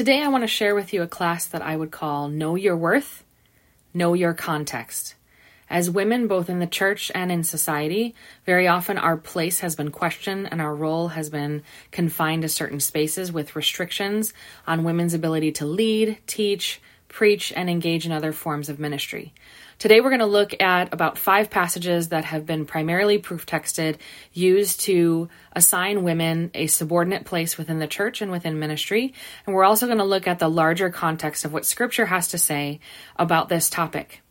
Today, I want to share with you a class that I would call Know Your Worth, Know Your Context. As women, both in the church and in society, very often our place has been questioned and our role has been confined to certain spaces with restrictions on women's ability to lead, teach, preach, and engage in other forms of ministry. Today, we're going to look at about five passages that have been primarily proof texted, used to assign women a subordinate place within the church and within ministry. And we're also going to look at the larger context of what Scripture has to say about this topic.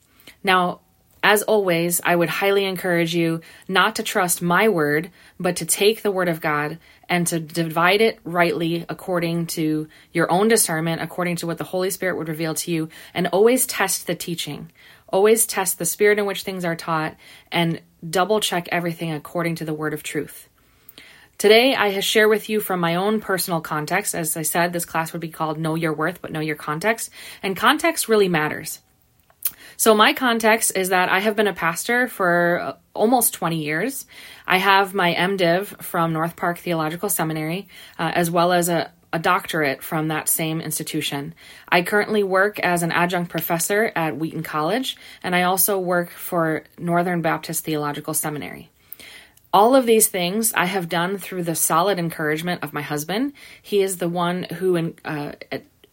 Now, as always, I would highly encourage you not to trust my word, but to take the word of God and to divide it rightly according to your own discernment, according to what the Holy Spirit would reveal to you, and always test the teaching. Always test the spirit in which things are taught and double check everything according to the word of truth. Today, I share with you from my own personal context. As I said, this class would be called Know Your Worth, but Know Your Context. And context really matters. So, my context is that I have been a pastor for uh, almost 20 years. I have my MDiv from North Park Theological Seminary, uh, as well as a, a doctorate from that same institution. I currently work as an adjunct professor at Wheaton College, and I also work for Northern Baptist Theological Seminary. All of these things I have done through the solid encouragement of my husband. He is the one who uh,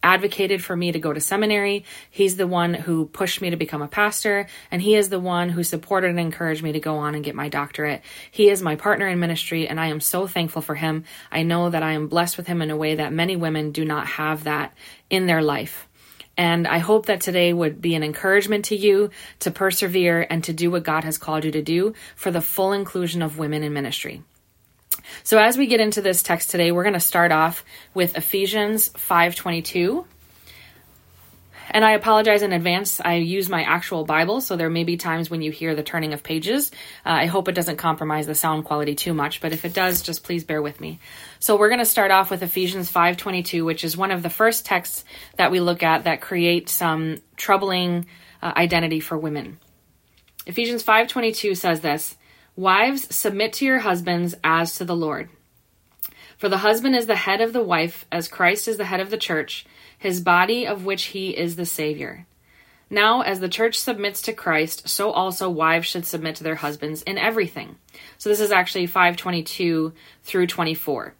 advocated for me to go to seminary. He's the one who pushed me to become a pastor, and he is the one who supported and encouraged me to go on and get my doctorate. He is my partner in ministry, and I am so thankful for him. I know that I am blessed with him in a way that many women do not have that in their life. And I hope that today would be an encouragement to you to persevere and to do what God has called you to do for the full inclusion of women in ministry. So as we get into this text today, we're going to start off with Ephesians 5:22. And I apologize in advance. I use my actual Bible, so there may be times when you hear the turning of pages. Uh, I hope it doesn't compromise the sound quality too much, but if it does, just please bear with me. So we're going to start off with Ephesians 5:22, which is one of the first texts that we look at that create some troubling uh, identity for women. Ephesians 5:22 says this, Wives, submit to your husbands as to the Lord. For the husband is the head of the wife, as Christ is the head of the church, his body of which he is the Savior. Now, as the church submits to Christ, so also wives should submit to their husbands in everything. So this is actually 522 through 24.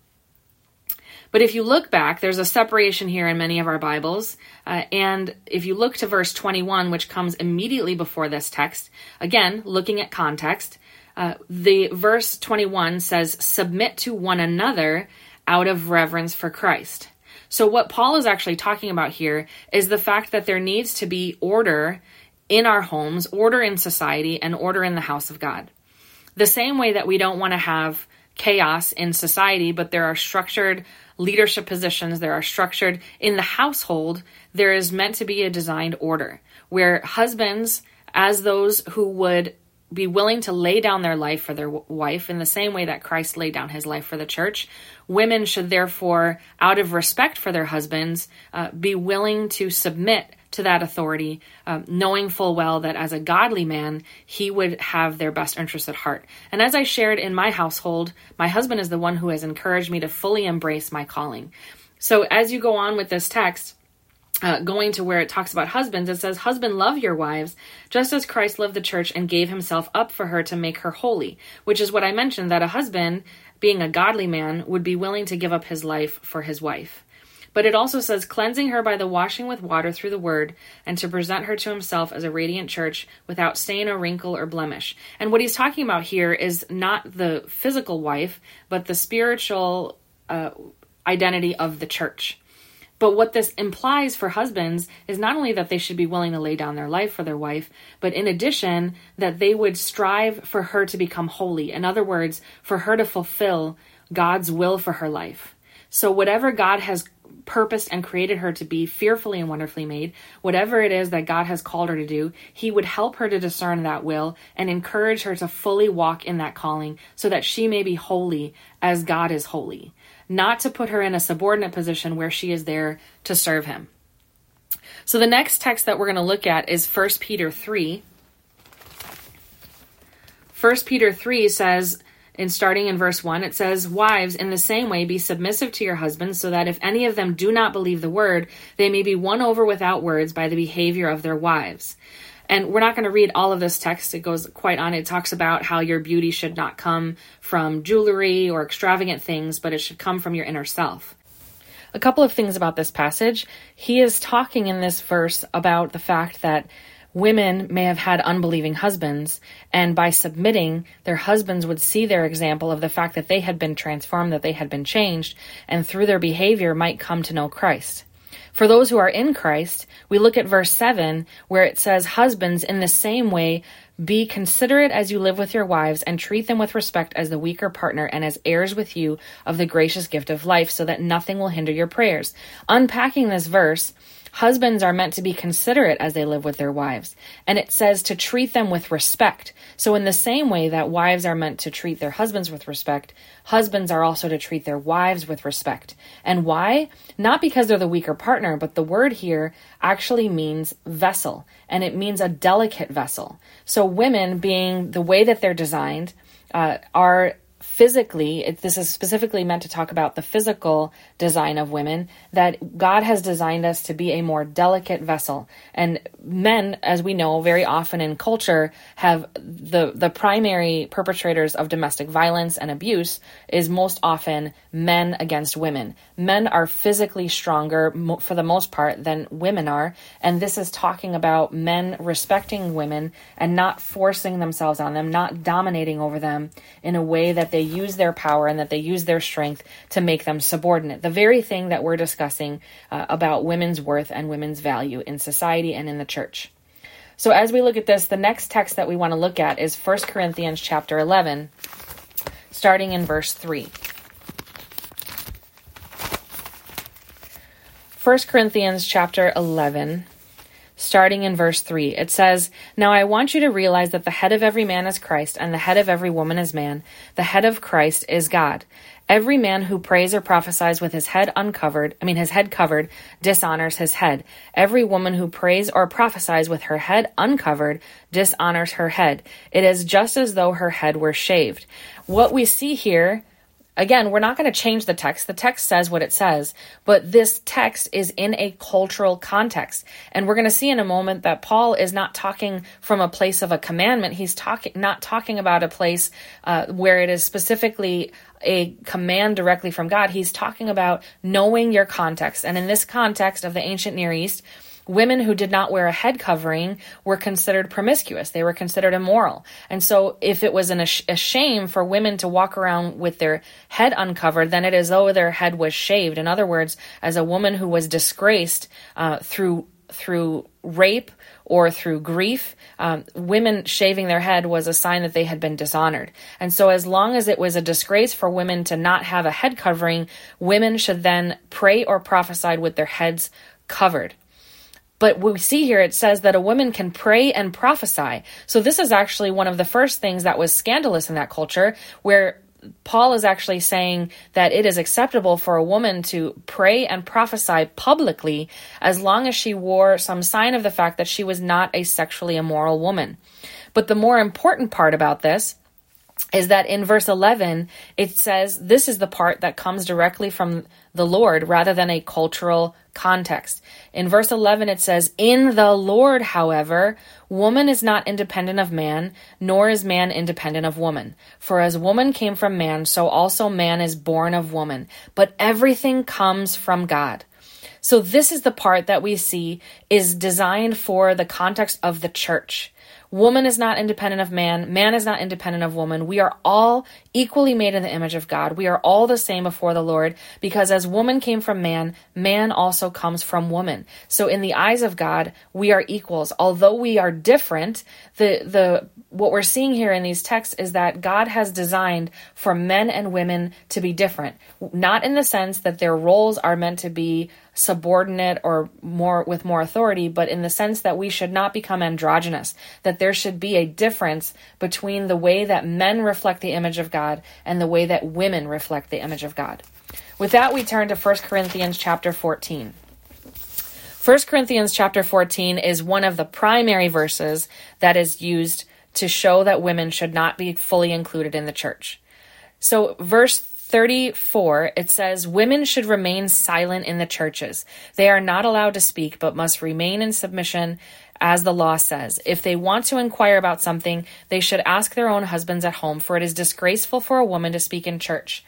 But if you look back, there's a separation here in many of our Bibles. Uh, and if you look to verse 21, which comes immediately before this text, again, looking at context, uh, the verse 21 says, Submit to one another out of reverence for Christ. So, what Paul is actually talking about here is the fact that there needs to be order in our homes, order in society, and order in the house of God. The same way that we don't want to have chaos in society, but there are structured leadership positions, there are structured in the household, there is meant to be a designed order where husbands, as those who would be willing to lay down their life for their wife in the same way that Christ laid down his life for the church. Women should therefore, out of respect for their husbands, uh, be willing to submit to that authority, um, knowing full well that as a godly man, he would have their best interests at heart. And as I shared in my household, my husband is the one who has encouraged me to fully embrace my calling. So as you go on with this text, uh, going to where it talks about husbands, it says, Husband, love your wives, just as Christ loved the church and gave himself up for her to make her holy, which is what I mentioned that a husband, being a godly man, would be willing to give up his life for his wife. But it also says, cleansing her by the washing with water through the word, and to present her to himself as a radiant church without stain or wrinkle or blemish. And what he's talking about here is not the physical wife, but the spiritual uh, identity of the church. But what this implies for husbands is not only that they should be willing to lay down their life for their wife, but in addition, that they would strive for her to become holy. In other words, for her to fulfill God's will for her life. So, whatever God has purposed and created her to be fearfully and wonderfully made, whatever it is that God has called her to do, He would help her to discern that will and encourage her to fully walk in that calling so that she may be holy as God is holy not to put her in a subordinate position where she is there to serve him. So the next text that we're going to look at is 1 Peter 3. 1 Peter 3 says, in starting in verse 1, it says, Wives, in the same way, be submissive to your husbands, so that if any of them do not believe the word, they may be won over without words by the behavior of their wives. And we're not going to read all of this text. It goes quite on. It talks about how your beauty should not come from jewelry or extravagant things, but it should come from your inner self. A couple of things about this passage. He is talking in this verse about the fact that women may have had unbelieving husbands, and by submitting, their husbands would see their example of the fact that they had been transformed, that they had been changed, and through their behavior might come to know Christ. For those who are in Christ, we look at verse 7 where it says, Husbands, in the same way, be considerate as you live with your wives and treat them with respect as the weaker partner and as heirs with you of the gracious gift of life so that nothing will hinder your prayers. Unpacking this verse, Husbands are meant to be considerate as they live with their wives. And it says to treat them with respect. So, in the same way that wives are meant to treat their husbands with respect, husbands are also to treat their wives with respect. And why? Not because they're the weaker partner, but the word here actually means vessel, and it means a delicate vessel. So, women, being the way that they're designed, uh, are physically, it, this is specifically meant to talk about the physical design of women, that God has designed us to be a more delicate vessel. And men, as we know, very often in culture have the, the primary perpetrators of domestic violence and abuse is most often men against women. Men are physically stronger for the most part than women are. And this is talking about men respecting women and not forcing themselves on them, not dominating over them in a way that they use their power and that they use their strength to make them subordinate. The very thing that we're discussing uh, about women's worth and women's value in society and in the church. So as we look at this, the next text that we want to look at is 1 Corinthians chapter 11, starting in verse 3. 1 Corinthians chapter 11 starting in verse 3. It says, Now I want you to realize that the head of every man is Christ, and the head of every woman is man. The head of Christ is God. Every man who prays or prophesies with his head uncovered, I mean his head covered, dishonors his head. Every woman who prays or prophesies with her head uncovered dishonors her head. It is just as though her head were shaved. What we see here Again, we're not going to change the text. The text says what it says, but this text is in a cultural context. And we're going to see in a moment that Paul is not talking from a place of a commandment. He's talking, not talking about a place uh, where it is specifically a command directly from God. He's talking about knowing your context. And in this context of the ancient Near East, women who did not wear a head covering were considered promiscuous. They were considered immoral. And so if it was an, a shame for women to walk around with their head uncovered, then it is though their head was shaved. In other words, as a woman who was disgraced uh, through through rape or through grief, um, women shaving their head was a sign that they had been dishonored. And so, as long as it was a disgrace for women to not have a head covering, women should then pray or prophesy with their heads covered. But we see here it says that a woman can pray and prophesy. So this is actually one of the first things that was scandalous in that culture, where Paul is actually saying that it is acceptable for a woman to pray and prophesy publicly as long as she wore some sign of the fact that she was not a sexually immoral woman. But the more important part about this is that in verse 11, it says this is the part that comes directly from the Lord rather than a cultural context. In verse 11, it says, In the Lord, however, woman is not independent of man, nor is man independent of woman. For as woman came from man, so also man is born of woman. But everything comes from God. So this is the part that we see is designed for the context of the church. Woman is not independent of man. Man is not independent of woman. We are all equally made in the image of God. We are all the same before the Lord because as woman came from man, man also comes from woman. So in the eyes of God, we are equals. Although we are different, the, the, what we're seeing here in these texts is that God has designed for men and women to be different. Not in the sense that their roles are meant to be subordinate or more with more authority, but in the sense that we should not become androgynous, that there should be a difference between the way that men reflect the image of God and the way that women reflect the image of God. With that, we turn to 1 Corinthians chapter 14. 1 Corinthians chapter 14 is one of the primary verses that is used to show that women should not be fully included in the church. So, verse 34, it says, Women should remain silent in the churches. They are not allowed to speak, but must remain in submission as the law says. If they want to inquire about something, they should ask their own husbands at home, for it is disgraceful for a woman to speak in church.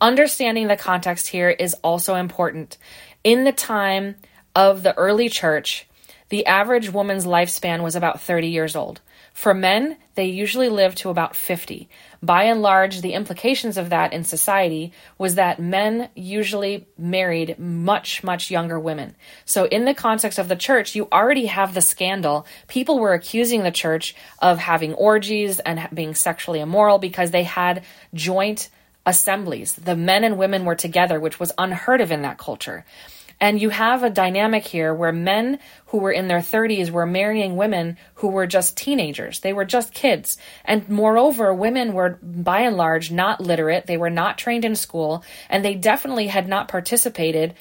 Understanding the context here is also important. In the time of the early church, the average woman's lifespan was about 30 years old. For men, they usually lived to about 50. By and large, the implications of that in society was that men usually married much, much younger women. So, in the context of the church, you already have the scandal. People were accusing the church of having orgies and being sexually immoral because they had joint assemblies. The men and women were together, which was unheard of in that culture. And you have a dynamic here where men who were in their 30s were marrying women who were just teenagers. They were just kids. And moreover, women were by and large not literate. They were not trained in school and they definitely had not participated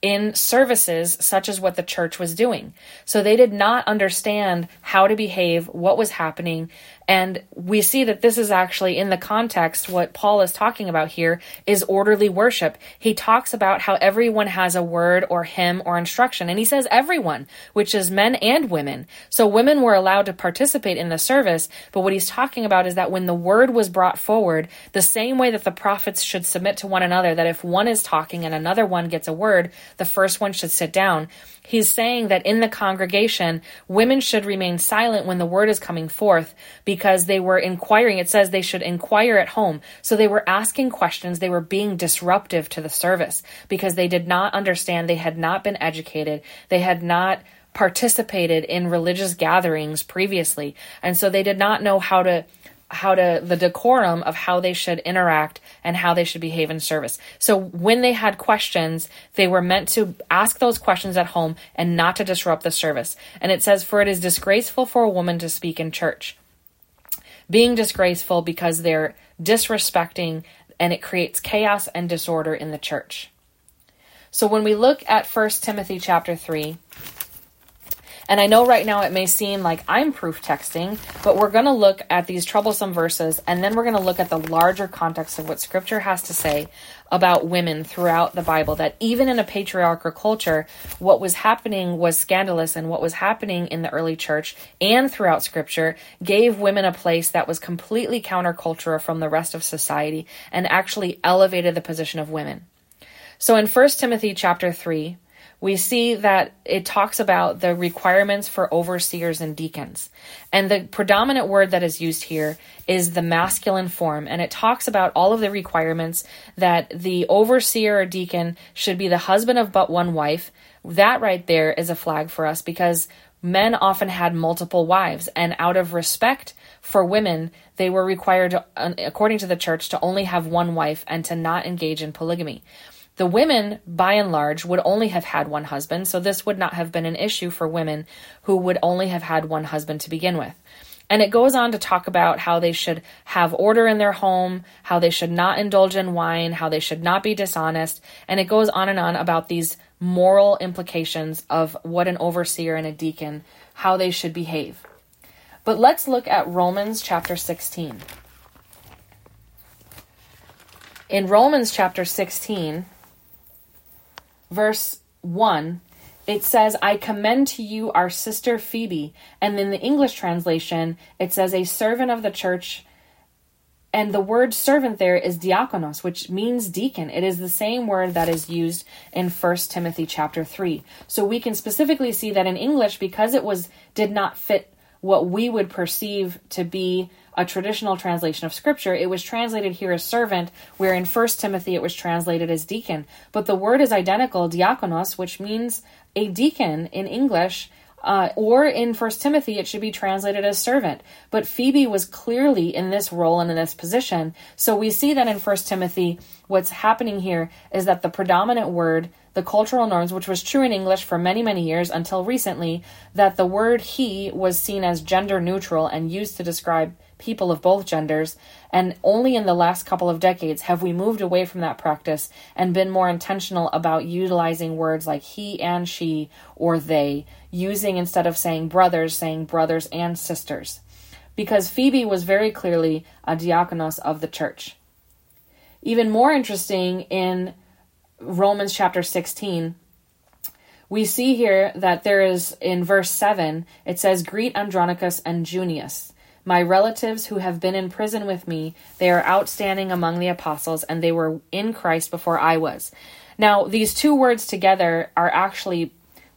in services such as what the church was doing. So they did not understand how to behave, what was happening, and we see that this is actually in the context, what Paul is talking about here is orderly worship. He talks about how everyone has a word or hymn or instruction. And he says everyone, which is men and women. So women were allowed to participate in the service. But what he's talking about is that when the word was brought forward, the same way that the prophets should submit to one another, that if one is talking and another one gets a word, the first one should sit down. He's saying that in the congregation, women should remain silent when the word is coming forth because they were inquiring. It says they should inquire at home. So they were asking questions. They were being disruptive to the service because they did not understand. They had not been educated. They had not participated in religious gatherings previously. And so they did not know how to how to the decorum of how they should interact and how they should behave in service. So when they had questions, they were meant to ask those questions at home and not to disrupt the service. And it says, For it is disgraceful for a woman to speak in church. Being disgraceful because they're disrespecting and it creates chaos and disorder in the church. So when we look at 1 Timothy chapter 3, and I know right now it may seem like I'm proof texting, but we're going to look at these troublesome verses and then we're going to look at the larger context of what scripture has to say about women throughout the Bible. That even in a patriarchal culture, what was happening was scandalous and what was happening in the early church and throughout scripture gave women a place that was completely countercultural from the rest of society and actually elevated the position of women. So in 1 Timothy chapter 3, we see that it talks about the requirements for overseers and deacons. And the predominant word that is used here is the masculine form. And it talks about all of the requirements that the overseer or deacon should be the husband of but one wife. That right there is a flag for us because men often had multiple wives. And out of respect for women, they were required, to, uh, according to the church, to only have one wife and to not engage in polygamy. The women, by and large, would only have had one husband, so this would not have been an issue for women who would only have had one husband to begin with. And it goes on to talk about how they should have order in their home, how they should not indulge in wine, how they should not be dishonest. And it goes on and on about these moral implications of what an overseer and a deacon, how they should behave. But let's look at Romans chapter 16. In Romans chapter 16, verse 1, it says, I commend to you our sister Phoebe. And in the English translation, it says, a servant of the church. And the word servant there is diakonos, which means deacon. It is the same word that is used in 1 Timothy chapter 3. So we can specifically see that in English, because it was did not fit what we would perceive to be a traditional translation of scripture, it was translated here as servant, where in 1 Timothy it was translated as deacon. But the word is identical, diakonos, which means a deacon in English. Uh, or in First Timothy, it should be translated as servant. But Phoebe was clearly in this role and in this position. So we see that in First Timothy, what's happening here is that the predominant word, the cultural norms, which was true in English for many, many years until recently, that the word he was seen as gender neutral and used to describe people of both genders, and only in the last couple of decades have we moved away from that practice and been more intentional about utilizing words like he and she or they, using instead of saying brothers, saying brothers and sisters. Because Phoebe was very clearly a diakonos of the church. Even more interesting in Romans chapter 16, we see here that there is in verse 7, it says, Greet Andronicus and Junius, my relatives who have been in prison with me. They are outstanding among the apostles, and they were in Christ before I was. Now, these two words together are actually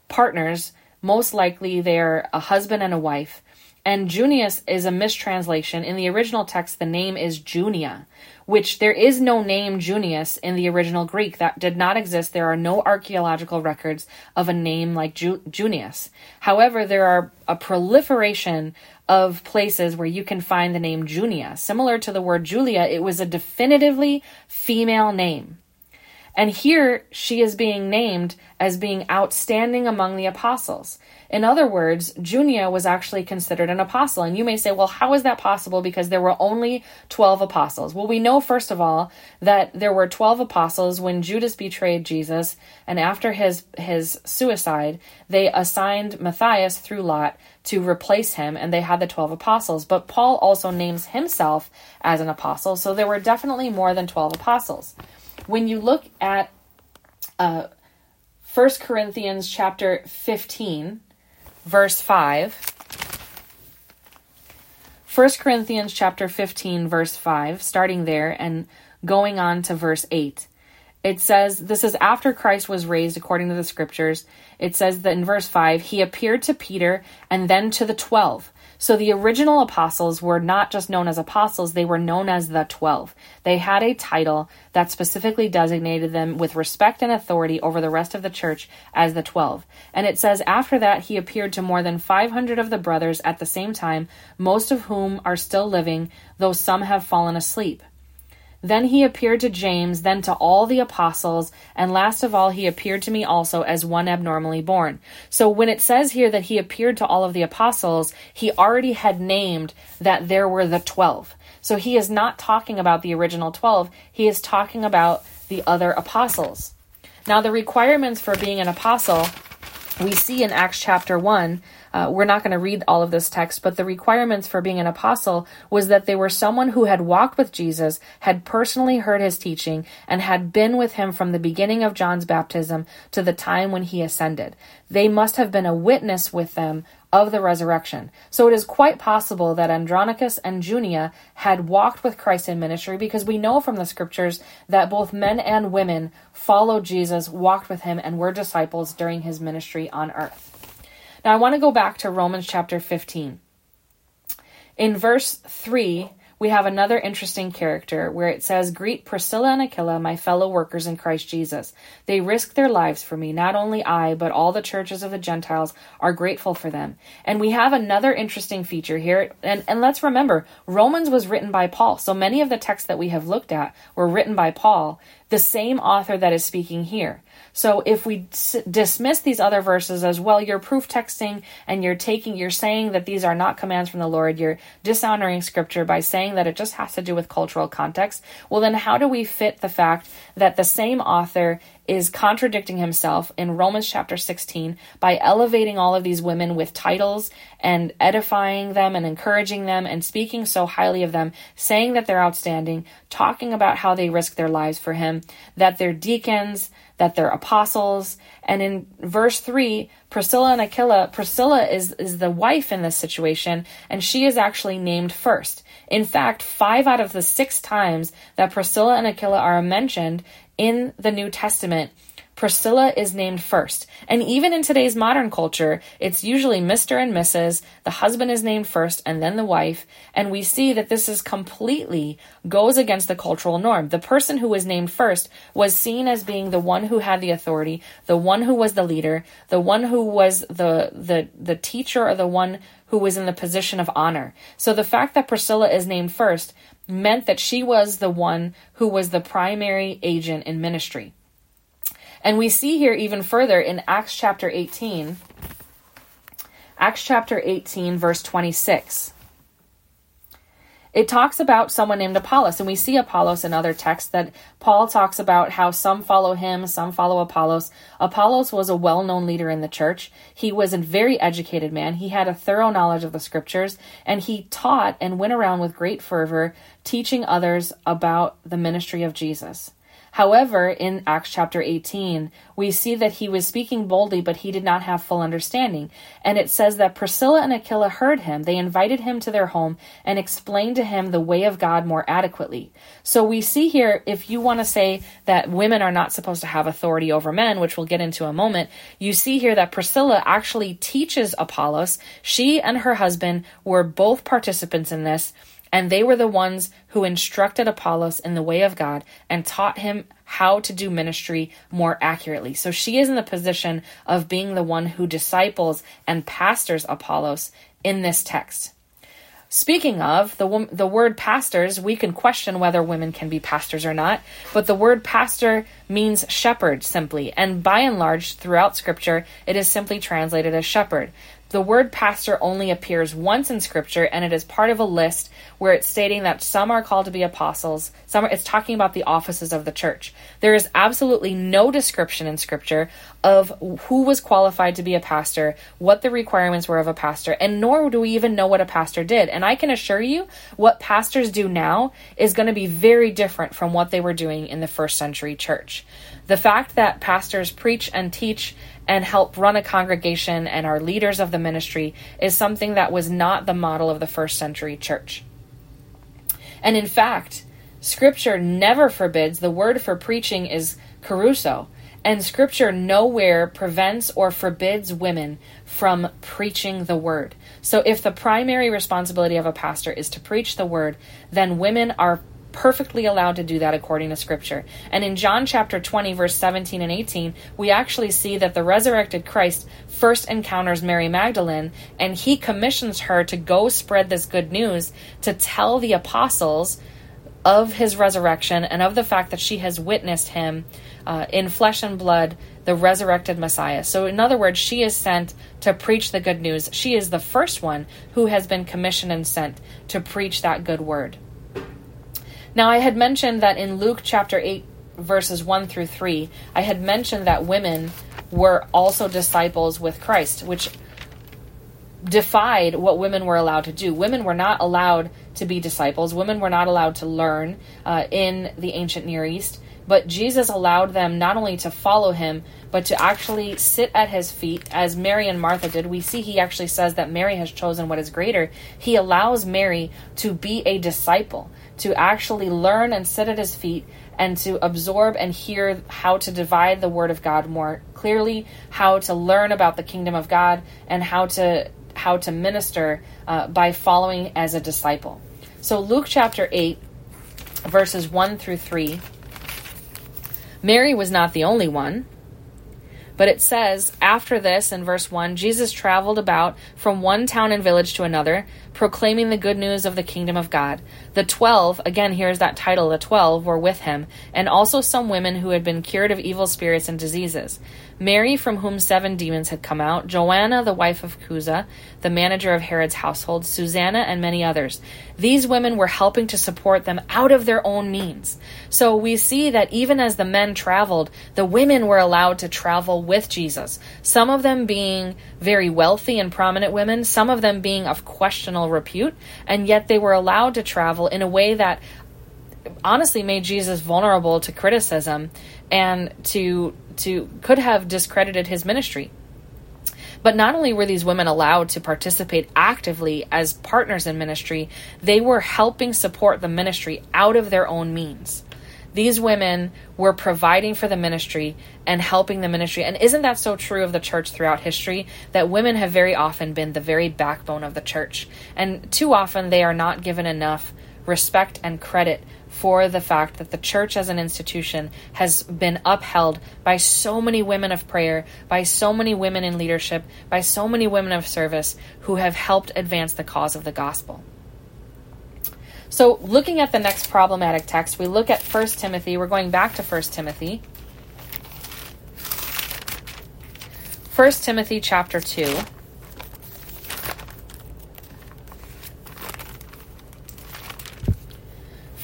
partners. Most likely, they're a husband and a wife. And Junius is a mistranslation. In the original text, the name is Junia, which there is no name Junius in the original Greek. That did not exist. There are no archaeological records of a name like Ju- Junius. However, there are a proliferation of places where you can find the name Junia. Similar to the word Julia, it was a definitively female name. And here she is being named as being outstanding among the apostles. In other words, Junia was actually considered an apostle. And you may say, well, how is that possible? Because there were only 12 apostles. Well, we know, first of all, that there were 12 apostles when Judas betrayed Jesus. And after his, his suicide, they assigned Matthias through Lot to replace him, and they had the 12 apostles. But Paul also names himself as an apostle. So there were definitely more than 12 apostles. When you look at uh, 1 Corinthians chapter 15, verse 5. 1 Corinthians chapter 15 verse 5 starting there and going on to verse 8. It says this is after Christ was raised according to the scriptures. It says that in verse 5 he appeared to Peter and then to the 12. So the original apostles were not just known as apostles, they were known as the 12. They had a title that specifically designated them with respect and authority over the rest of the church as the 12. And it says, after that, he appeared to more than 500 of the brothers at the same time, most of whom are still living, though some have fallen asleep. Then he appeared to James, then to all the apostles, and last of all, he appeared to me also as one abnormally born. So when it says here that he appeared to all of the apostles, he already had named that there were the 12. So he is not talking about the original 12, he is talking about the other apostles. Now, the requirements for being an apostle we see in Acts chapter 1 uh, we're not going to read all of this text, but the requirements for being an apostle was that they were someone who had walked with Jesus, had personally heard his teaching, and had been with him from the beginning of John's baptism to the time when he ascended. They must have been a witness with them of the resurrection. So it is quite possible that Andronicus and Junia had walked with Christ in ministry because we know from the scriptures that both men and women followed Jesus, walked with him, and were disciples during his ministry on earth. Now I want to go back to Romans chapter 15. In verse 3, we have another interesting character where it says, Greet Priscilla and Aquila, my fellow workers in Christ Jesus. They risked their lives for me. Not only I, but all the churches of the Gentiles are grateful for them. And we have another interesting feature here. And, and let's remember, Romans was written by Paul. So many of the texts that we have looked at were written by Paul, the same author that is speaking here. So if we s- dismiss these other verses as well, you're proof texting and you're taking, you're saying that these are not commands from the Lord, you're dishonoring scripture by saying that it just has to do with cultural context. Well, then how do we fit the fact that the same author is contradicting himself in Romans chapter 16 by elevating all of these women with titles and edifying them and encouraging them and speaking so highly of them, saying that they're outstanding, talking about how they risk their lives for him, that they're deacons, that they're apostles. And in verse 3, Priscilla and Aquila, Priscilla is, is the wife in this situation, and she is actually named first. In fact, five out of the six times that Priscilla and Aquila are mentioned in the New Testament, Priscilla is named first. And even in today's modern culture, it's usually Mr. and Mrs., the husband is named first and then the wife, and we see that this is completely goes against the cultural norm. The person who was named first was seen as being the one who had the authority, the one who was the leader, the one who was the the the teacher or the one who was in the position of honor. So the fact that Priscilla is named first meant that she was the one who was the primary agent in ministry. And we see here even further in Acts chapter 18, Acts chapter 18, verse 26. It talks about someone named Apollos, and we see Apollos in other texts that Paul talks about how some follow him, some follow Apollos. Apollos was a well known leader in the church. He was a very educated man. He had a thorough knowledge of the scriptures, and he taught and went around with great fervor, teaching others about the ministry of Jesus. However, in Acts chapter 18, we see that he was speaking boldly, but he did not have full understanding. And it says that Priscilla and Aquila heard him. They invited him to their home and explained to him the way of God more adequately. So we see here, if you want to say that women are not supposed to have authority over men, which we'll get into a moment, you see here that Priscilla actually teaches Apollos. She and her husband were both participants in this and they were the ones who instructed Apollos in the way of God and taught him how to do ministry more accurately. So she is in the position of being the one who disciples and pastors Apollos in this text. Speaking of the the word pastors, we can question whether women can be pastors or not, but the word pastor means shepherd simply, and by and large throughout scripture it is simply translated as shepherd. The word pastor only appears once in scripture and it is part of a list where it's stating that some are called to be apostles, some are, it's talking about the offices of the church. There is absolutely no description in scripture of who was qualified to be a pastor, what the requirements were of a pastor, and nor do we even know what a pastor did. And I can assure you what pastors do now is going to be very different from what they were doing in the first century church. The fact that pastors preach and teach and help run a congregation and are leaders of the ministry is something that was not the model of the first century church. And in fact, scripture never forbids, the word for preaching is kerusso, and scripture nowhere prevents or forbids women from preaching the word. So if the primary responsibility of a pastor is to preach the word, then women are perfectly allowed to do that according to scripture. And in John chapter 20 verse 17 and 18, we actually see that the resurrected Christ first encounters Mary Magdalene and he commissions her to go spread this good news to tell the apostles of his resurrection and of the fact that she has witnessed him uh, in flesh and blood, the resurrected Messiah. So, in other words, she is sent to preach the good news. She is the first one who has been commissioned and sent to preach that good word. Now, I had mentioned that in Luke chapter 8, verses 1 through 3, I had mentioned that women were also disciples with Christ, which defied what women were allowed to do. Women were not allowed to be disciples, women were not allowed to learn uh, in the ancient Near East. But Jesus allowed them not only to follow him, but to actually sit at his feet, as Mary and Martha did. We see he actually says that Mary has chosen what is greater. He allows Mary to be a disciple to actually learn and sit at his feet and to absorb and hear how to divide the word of God more clearly, how to learn about the kingdom of God, and how to how to minister uh, by following as a disciple. So Luke chapter 8 verses 1 through 3 Mary was not the only one but it says, after this, in verse 1, Jesus traveled about from one town and village to another, proclaiming the good news of the kingdom of God. The twelve, again, here's that title, the twelve, were with him, and also some women who had been cured of evil spirits and diseases. Mary, from whom seven demons had come out, Joanna, the wife of Chuza, the manager of Herod's household, Susanna, and many others. These women were helping to support them out of their own means. So we see that even as the men traveled, the women were allowed to travel with Jesus. Some of them being very wealthy and prominent women, some of them being of questionable repute, and yet they were allowed to travel in a way that honestly made Jesus vulnerable to criticism and to to could have discredited his ministry. But not only were these women allowed to participate actively as partners in ministry, they were helping support the ministry out of their own means. These women were providing for the ministry and helping the ministry. And isn't that so true of the church throughout history? That women have very often been the very backbone of the church. And too often they are not given enough respect and credit for the fact that the church as an institution has been upheld by so many women of prayer, by so many women in leadership, by so many women of service who have helped advance the cause of the gospel. So, looking at the next problematic text, we look at 1 Timothy. We're going back to 1 Timothy. 1 Timothy chapter 2.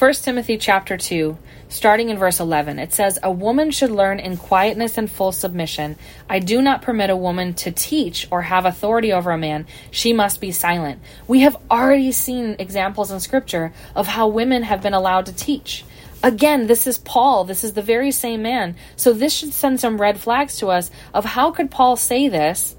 1 Timothy chapter 2, starting in verse 11. It says, "A woman should learn in quietness and full submission. I do not permit a woman to teach or have authority over a man. She must be silent." We have already seen examples in scripture of how women have been allowed to teach. Again, this is Paul. This is the very same man. So this should send some red flags to us of how could Paul say this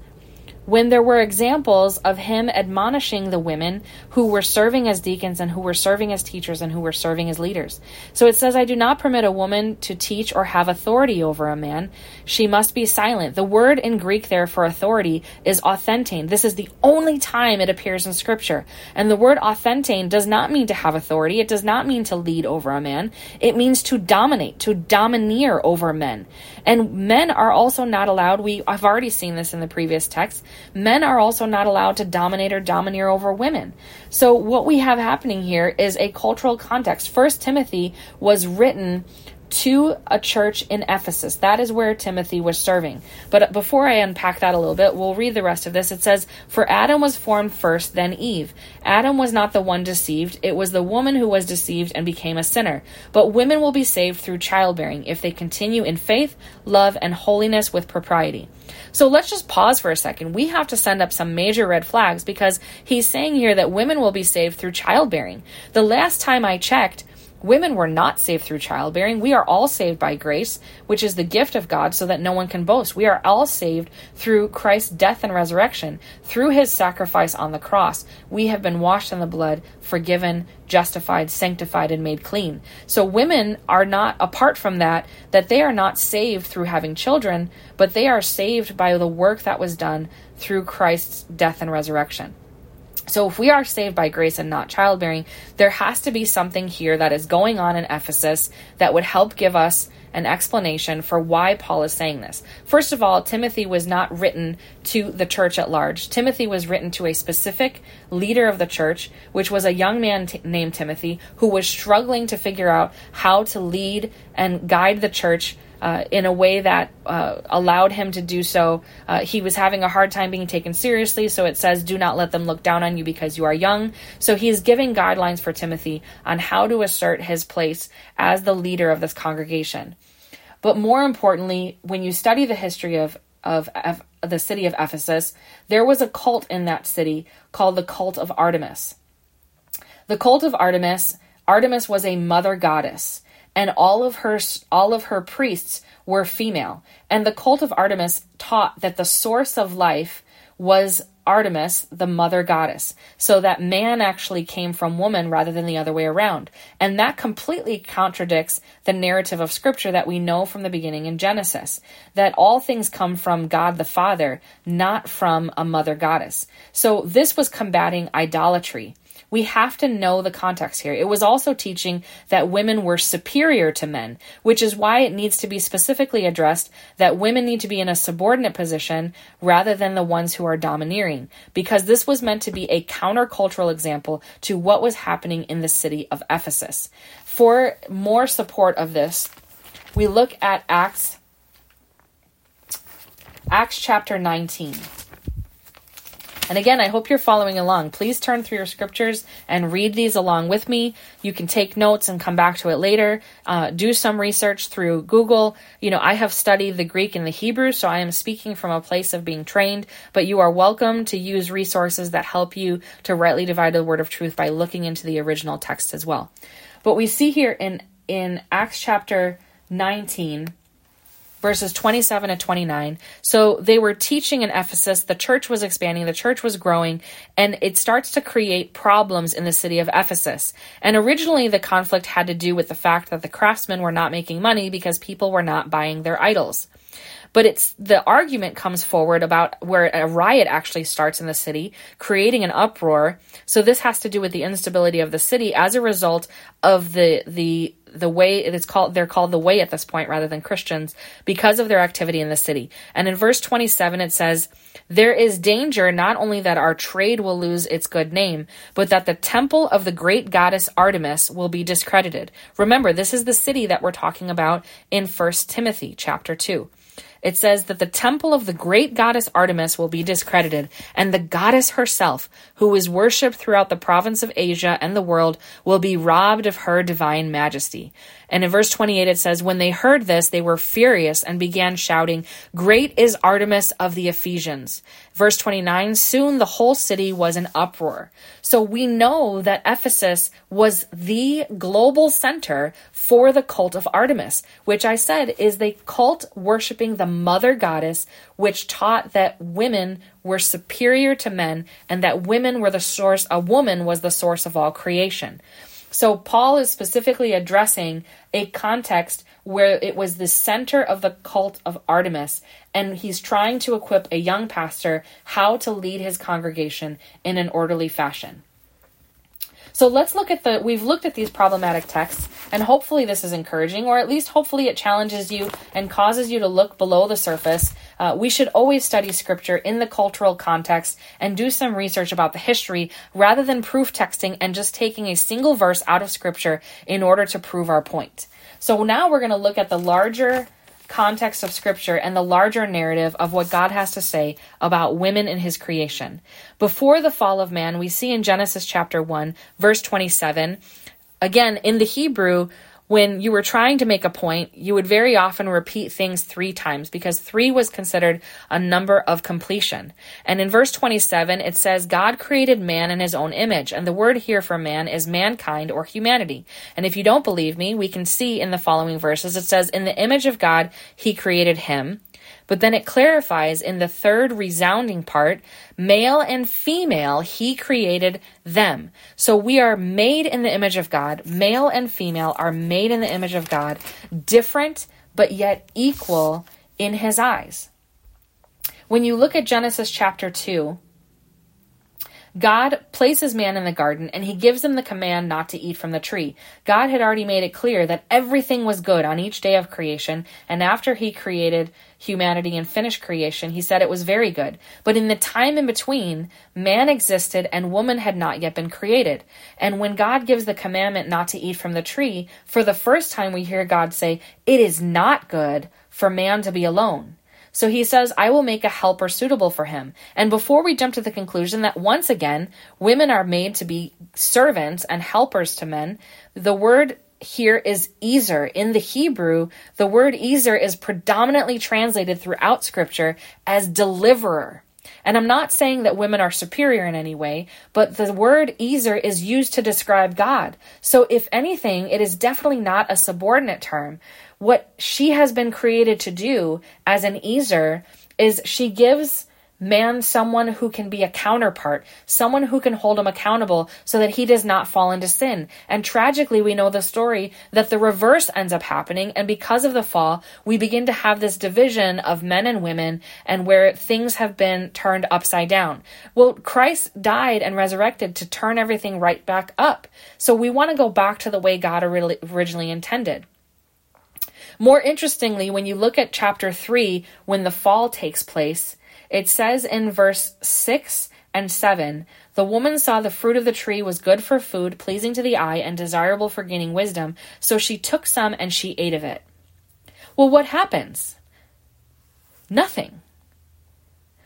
when there were examples of him admonishing the women who were serving as deacons and who were serving as teachers and who were serving as leaders. So it says, I do not permit a woman to teach or have authority over a man. She must be silent. The word in Greek there for authority is authentein. This is the only time it appears in scripture. And the word authentein does not mean to have authority. It does not mean to lead over a man. It means to dominate, to domineer over men. And men are also not allowed, we I've already seen this in the previous text, men are also not allowed to dominate or domineer over women. So what we have happening here is a cultural context. First Timothy was written to a church in Ephesus. That is where Timothy was serving. But before I unpack that a little bit, we'll read the rest of this. It says, For Adam was formed first, then Eve. Adam was not the one deceived, it was the woman who was deceived and became a sinner. But women will be saved through childbearing if they continue in faith, love, and holiness with propriety. So let's just pause for a second. We have to send up some major red flags because he's saying here that women will be saved through childbearing. The last time I checked, Women were not saved through childbearing. We are all saved by grace, which is the gift of God, so that no one can boast. We are all saved through Christ's death and resurrection. Through his sacrifice on the cross, we have been washed in the blood, forgiven, justified, sanctified, and made clean. So women are not, apart from that, that they are not saved through having children, but they are saved by the work that was done through Christ's death and resurrection. So, if we are saved by grace and not childbearing, there has to be something here that is going on in Ephesus that would help give us an explanation for why Paul is saying this. First of all, Timothy was not written to the church at large. Timothy was written to a specific leader of the church, which was a young man t- named Timothy who was struggling to figure out how to lead and guide the church uh, in a way that uh, allowed him to do so. Uh, he was having a hard time being taken seriously, so it says, Do not let them look down on you because you are young. So he is giving guidelines for Timothy on how to assert his place as the leader of this congregation. But more importantly, when you study the history of of, the city of Ephesus, there was a cult in that city called the cult of Artemis. The cult of Artemis, Artemis was a mother goddess and all of her all of her priests were female and the cult of artemis taught that the source of life was artemis the mother goddess. So that man actually came from woman rather than the other way around. And that completely contradicts the narrative of scripture that we know from the beginning in genesis that all things come from god the father not from a mother goddess. So this was combating idolatry we have to know the context here. It was also teaching that women were superior to men, which is why it needs to be specifically addressed that women need to be in a subordinate position rather than the ones who are domineering, because this was meant to be a countercultural example to what was happening in the city of Ephesus. For more support of this, we look at Acts Acts chapter 19. And again, I hope you're following along. Please turn through your scriptures and read these along with me. You can take notes and come back to it later. Uh, do some research through Google. You know, I have studied the Greek and the Hebrew, so I am speaking from a place of being trained, but you are welcome to use resources that help you to rightly divide the word of truth by looking into the original text as well. But we see here in, in Acts chapter 19, verses 27 to 29. So they were teaching in Ephesus, the church was expanding, the church was growing, and it starts to create problems in the city of Ephesus. And originally, the conflict had to do with the fact that the craftsmen were not making money because people were not buying their idols but it's the argument comes forward about where a riot actually starts in the city, creating an uproar. So this has to do with the instability of the city as a result of the the the way it's called they're called the way at this point rather than Christians because of their activity in the city. And in verse 27 it says there is danger not only that our trade will lose its good name, but that the temple of the great goddess Artemis will be discredited. Remember, this is the city that we're talking about in 1 Timothy chapter 2. It says that the temple of the great goddess Artemis will be discredited, and the goddess herself, who is worshipped throughout the province of Asia and the world, will be robbed of her divine majesty. And in verse 28, it says, When they heard this, they were furious and began shouting, Great is Artemis of the Ephesians. Verse 29, soon the whole city was in uproar. So we know that Ephesus was the global center for the cult of Artemis, which I said is the cult worshiping the mother goddess, which taught that women were superior to men and that women were the source, a woman was the source of all creation. So Paul is specifically addressing a context where it was the center of the cult of Artemis, and he's trying to equip a young pastor how to lead his congregation in an orderly fashion. So let's look at the, we've looked at these problematic texts, and hopefully this is encouraging, or at least hopefully it challenges you and causes you to look below the surface. Uh, we should always study scripture in the cultural context and do some research about the history rather than proof texting and just taking a single verse out of scripture in order to prove our point. So now we're going to look at the larger context of scripture and the larger narrative of what God has to say about women in his creation. Before the fall of man, we see in Genesis chapter 1, verse 27, again, in the Hebrew, when you were trying to make a point, you would very often repeat things three times because three was considered a number of completion. And in verse 27, it says, God created man in his own image. And the word here for man is mankind or humanity. And if you don't believe me, we can see in the following verses, it says, In the image of God, he created him. But then it clarifies in the third resounding part male and female, he created them. So we are made in the image of God. Male and female are made in the image of God, different but yet equal in his eyes. When you look at Genesis chapter 2, God places man in the garden and he gives him the command not to eat from the tree. God had already made it clear that everything was good on each day of creation, and after he created humanity and finished creation, he said it was very good. But in the time in between, man existed and woman had not yet been created. And when God gives the commandment not to eat from the tree, for the first time we hear God say, It is not good for man to be alone. So he says, I will make a helper suitable for him. And before we jump to the conclusion that once again, women are made to be servants and helpers to men, the word here is Ezer. In the Hebrew, the word Ezer is predominantly translated throughout scripture as deliverer. And I'm not saying that women are superior in any way, but the word Ezer is used to describe God. So if anything, it is definitely not a subordinate term what she has been created to do as an Ezer is she gives man someone who can be a counterpart, someone who can hold him accountable so that he does not fall into sin. And tragically, we know the story that the reverse ends up happening. And because of the fall, we begin to have this division of men and women and where things have been turned upside down. Well, Christ died and resurrected to turn everything right back up. So we want to go back to the way God originally intended. More interestingly, when you look at chapter 3, when the fall takes place, it says in verse 6 and 7 The woman saw the fruit of the tree was good for food, pleasing to the eye, and desirable for gaining wisdom, so she took some and she ate of it. Well, what happens? Nothing.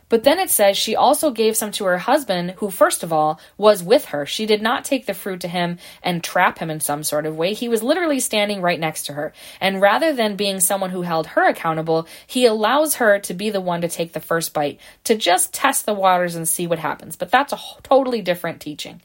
But then it says she also gave some to her husband, who, first of all, was with her. She did not take the fruit to him and trap him in some sort of way. He was literally standing right next to her. And rather than being someone who held her accountable, he allows her to be the one to take the first bite, to just test the waters and see what happens. But that's a totally different teaching.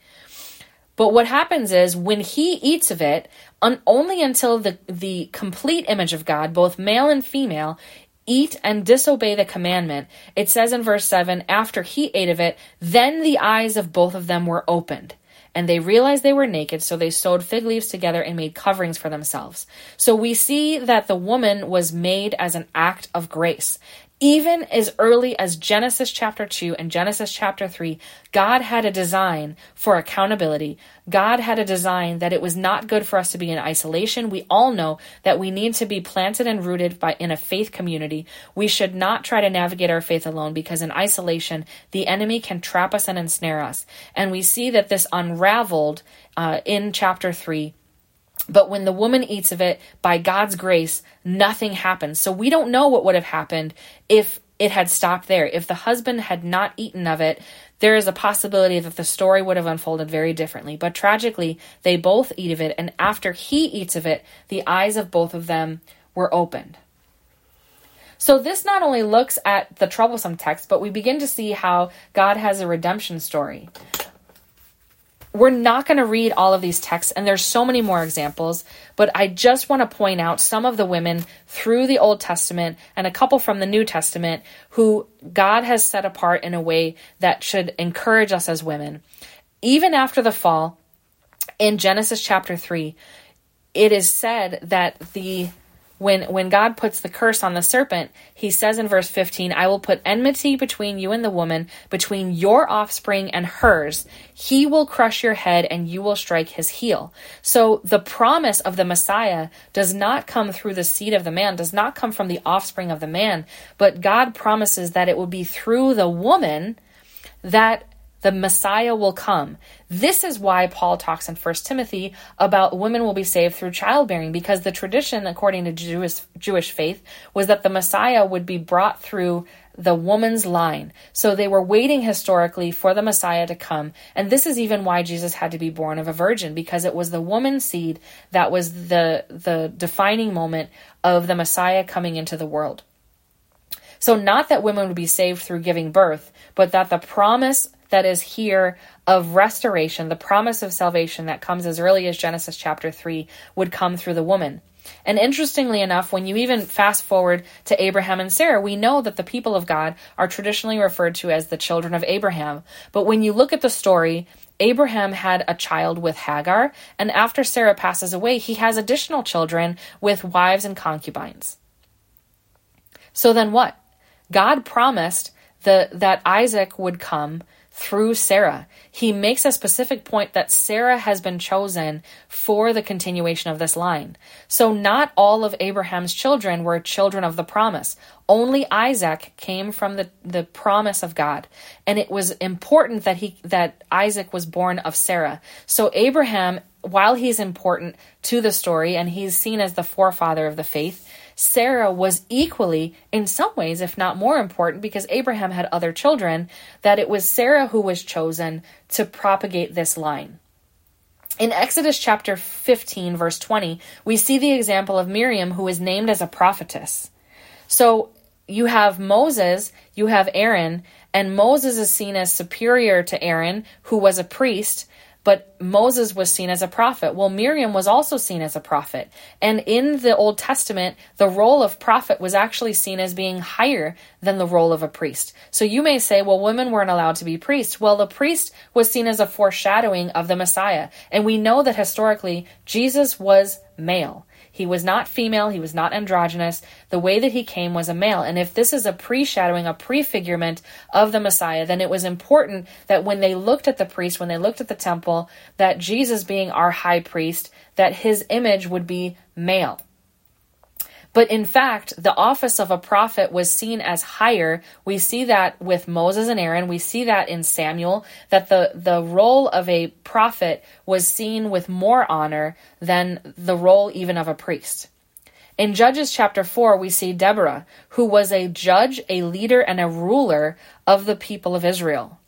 But what happens is when he eats of it, un- only until the, the complete image of God, both male and female, eat and disobey the commandment, it says in verse 7 after he ate of it, then the eyes of both of them were opened. And they realized they were naked, so they sewed fig leaves together and made coverings for themselves. So we see that the woman was made as an act of grace. Even as early as Genesis chapter 2 and Genesis chapter 3, God had a design for accountability. God had a design that it was not good for us to be in isolation. We all know that we need to be planted and rooted by in a faith community. We should not try to navigate our faith alone because in isolation, the enemy can trap us and ensnare us. And we see that this unraveled uh, in chapter 3 But when the woman eats of it, by God's grace, nothing happens. So we don't know what would have happened if it had stopped there. If the husband had not eaten of it, there is a possibility that the story would have unfolded very differently. But tragically, they both eat of it, and after he eats of it, the eyes of both of them were opened. So, this not only looks at the troublesome text, but we begin to see how God has a redemption story we're not going to read all of these texts and there's so many more examples but i just want to point out some of the women through the old testament and a couple from the new testament who god has set apart in a way that should encourage us as women. Even after the fall in genesis chapter 3 it is said that the when when God puts the curse on the serpent, he says in verse 15, I will put enmity between you and the woman, between your offspring and hers. He will crush your head and you will strike his heel. So the promise of the Messiah does not come through the seed of the man, does not come from the offspring of the man, but God promises that it will be through the woman that the Messiah will come. This is why Paul talks in 1 Timothy about women will be saved through childbearing, because the tradition, according to Jewish, Jewish faith, was that the Messiah would be brought through the woman's line. So they were waiting historically for the Messiah to come. And this is even why Jesus had to be born of a virgin, because it was the woman's seed that was the, the defining moment of the Messiah coming into the world. So, not that women would be saved through giving birth, but that the promise that is here of restoration, the promise of salvation that comes as early as Genesis chapter 3, would come through the woman. And interestingly enough, when you even fast forward to Abraham and Sarah, we know that the people of God are traditionally referred to as the children of Abraham. But when you look at the story, Abraham had a child with Hagar, and after Sarah passes away, he has additional children with wives and concubines. So then what? God promised the, that Isaac would come through Sarah. He makes a specific point that Sarah has been chosen for the continuation of this line. So not all of Abraham's children were children of the promise. Only Isaac came from the, the promise of God. And it was important that he that Isaac was born of Sarah. So Abraham, while he's important to the story and he's seen as the forefather of the faith, Sarah was equally, in some ways, if not more important, because Abraham had other children, that it was Sarah who was chosen to propagate this line. In Exodus chapter 15, verse 20, we see the example of Miriam, who is named as a prophetess. So you have Moses, you have Aaron, and Moses is seen as superior to Aaron, who was a priest, but Moses was seen as a prophet. Well, Miriam was also seen as a prophet. And in the Old Testament, the role of prophet was actually seen as being higher than the role of a priest. So you may say, well, women weren't allowed to be priests. Well, the priest was seen as a foreshadowing of the Messiah. And we know that historically, Jesus was male. He was not female, he was not androgynous. The way that he came was a male. And if this is a pre-shadowing, a prefigurement of the Messiah, then it was important that when they looked at the priest, when they looked at the temple, that Jesus being our high priest, that his image would be male. But in fact, the office of a prophet was seen as higher. We see that with Moses and Aaron. We see that in Samuel, that the, the role of a prophet was seen with more honor than the role even of a priest. In Judges chapter 4, we see Deborah, who was a judge, a leader, and a ruler of the people of Israel.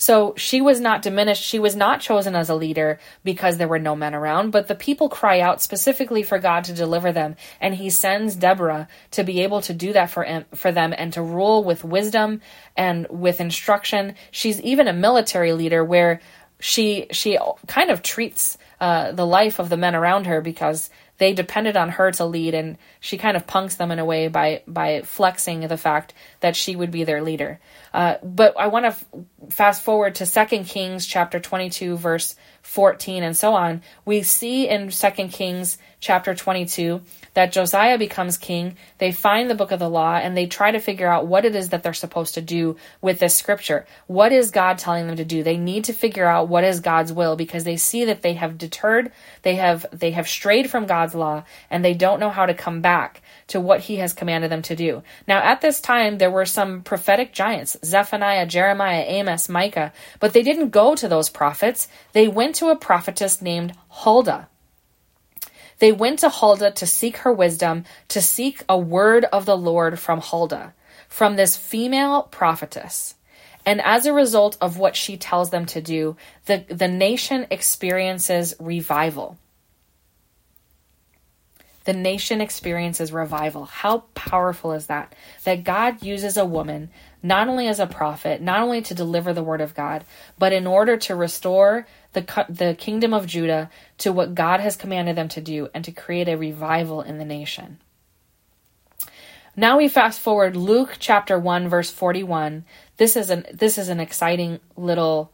So she was not diminished. She was not chosen as a leader because there were no men around, but the people cry out specifically for God to deliver them. And he sends Deborah to be able to do that for, for them and to rule with wisdom and with instruction. She's even a military leader where she, she kind of treats uh, the life of the men around her because they depended on her to lead and she kind of punks them in a way by by flexing the fact that she would be their leader. Uh, but i want to f- fast forward to Second kings chapter 22 verse 14 and so on. We see in Second kings chapter 22 that Josiah becomes king, they find the book of the law and they try to figure out what it is that they're supposed to do with this scripture. What is God telling them to do? They need to figure out what is God's will because they see that they have deterred, they have they have strayed from God's law and they don't know how to come back to what he has commanded them to do. Now at this time there were some prophetic giants, Zephaniah, Jeremiah, Amos, Micah, but they didn't go to those prophets. They went to a prophetess named Huldah. They went to Huldah to seek her wisdom, to seek a word of the Lord from Huldah, from this female prophetess. And as a result of what she tells them to do, the, the nation experiences revival. The nation experiences revival. How powerful is that? That God uses a woman not only as a prophet, not only to deliver the word of God, but in order to restore the, the kingdom of Judah to what God has commanded them to do and to create a revival in the nation. Now we fast forward Luke chapter 1 verse 41 this is an this is an exciting little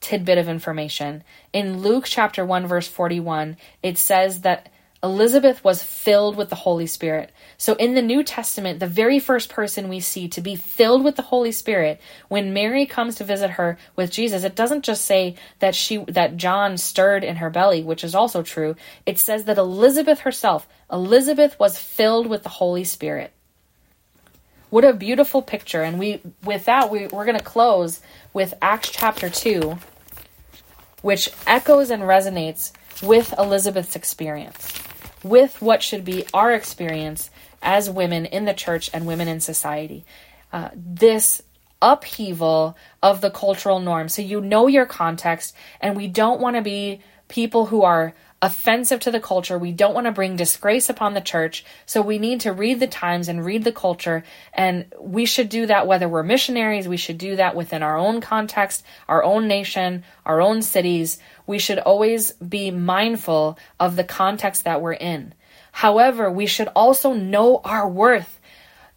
tidbit of information. In Luke chapter 1 verse 41, it says that Elizabeth was filled with the Holy Spirit. So in the New Testament, the very first person we see to be filled with the Holy Spirit when Mary comes to visit her with Jesus, it doesn't just say that she that John stirred in her belly, which is also true. It says that Elizabeth herself, Elizabeth was filled with the Holy Spirit. What a beautiful picture. And we with that we, we're gonna close with Acts chapter two, which echoes and resonates with Elizabeth's experience, with what should be our experience as women in the church and women in society. Uh, this upheaval of the cultural norm. So you know your context, and we don't want to be people who are offensive to the culture. We don't want to bring disgrace upon the church. So we need to read the times and read the culture. And we should do that whether we're missionaries, we should do that within our own context, our own nation, our own cities. We should always be mindful of the context that we're in. However, we should also know our worth.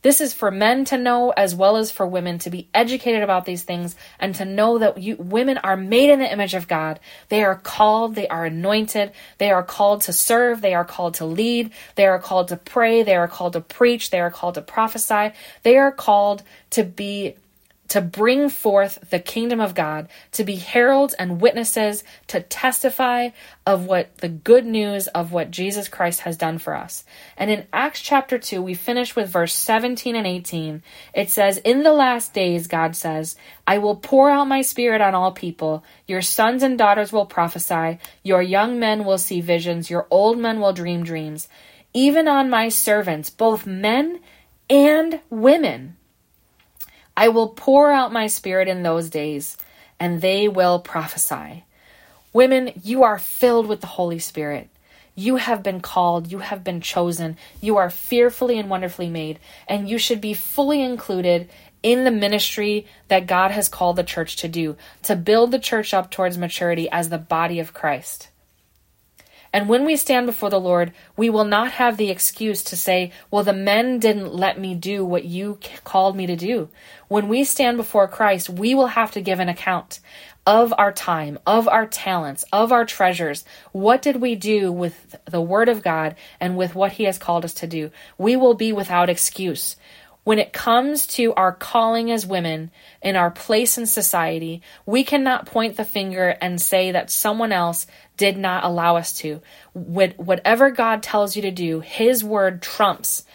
This is for men to know as well as for women to be educated about these things and to know that you, women are made in the image of God. They are called, they are anointed, they are called to serve, they are called to lead, they are called to pray, they are called to preach, they are called to prophesy, they are called to be to bring forth the kingdom of God, to be heralds and witnesses, to testify of what the good news of what Jesus Christ has done for us. And in Acts chapter 2, we finish with verse 17 and 18. It says, In the last days, God says, I will pour out my spirit on all people. Your sons and daughters will prophesy. Your young men will see visions. Your old men will dream dreams. Even on my servants, both men and women. I will pour out my spirit in those days, and they will prophesy. Women, you are filled with the Holy Spirit. You have been called, you have been chosen, you are fearfully and wonderfully made, and you should be fully included in the ministry that God has called the church to do, to build the church up towards maturity as the body of Christ. And when we stand before the Lord, we will not have the excuse to say, well, the men didn't let me do what you called me to do. When we stand before Christ, we will have to give an account of our time, of our talents, of our treasures. What did we do with the Word of God and with what He has called us to do? We will be without excuse. When it comes to our calling as women in our place in society, we cannot point the finger and say that someone else did not allow us to. Whatever God tells you to do, His word trumps.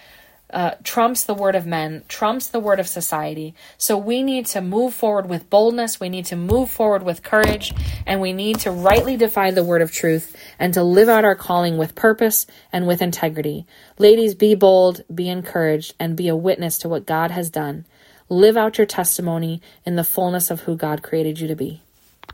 Uh, trumps the word of men, trumps the word of society. So we need to move forward with boldness. We need to move forward with courage, and we need to rightly define the word of truth and to live out our calling with purpose and with integrity. Ladies, be bold, be encouraged, and be a witness to what God has done. Live out your testimony in the fullness of who God created you to be.